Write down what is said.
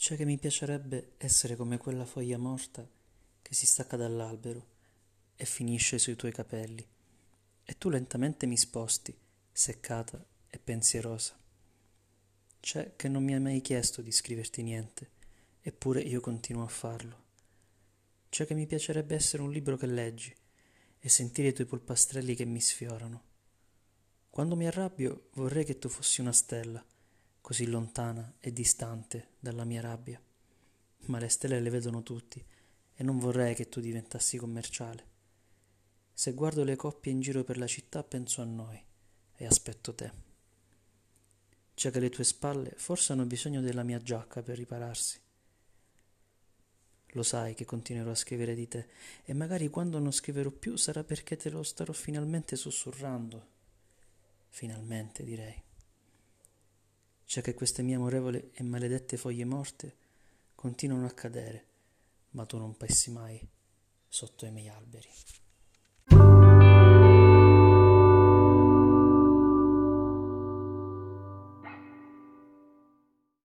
C'è che mi piacerebbe essere come quella foglia morta che si stacca dall'albero e finisce sui tuoi capelli, e tu lentamente mi sposti, seccata e pensierosa. C'è che non mi hai mai chiesto di scriverti niente, eppure io continuo a farlo. C'è che mi piacerebbe essere un libro che leggi e sentire i tuoi polpastrelli che mi sfiorano. Quando mi arrabbio vorrei che tu fossi una stella, così lontana e distante dalla mia rabbia. Ma le stelle le vedono tutti e non vorrei che tu diventassi commerciale. Se guardo le coppie in giro per la città penso a noi e aspetto te. C'è che le tue spalle forse hanno bisogno della mia giacca per ripararsi. Lo sai che continuerò a scrivere di te e magari quando non scriverò più sarà perché te lo starò finalmente sussurrando. Finalmente, direi. C'è che queste mie amorevoli e maledette foglie morte continuano a cadere, ma tu non passi mai sotto i miei alberi.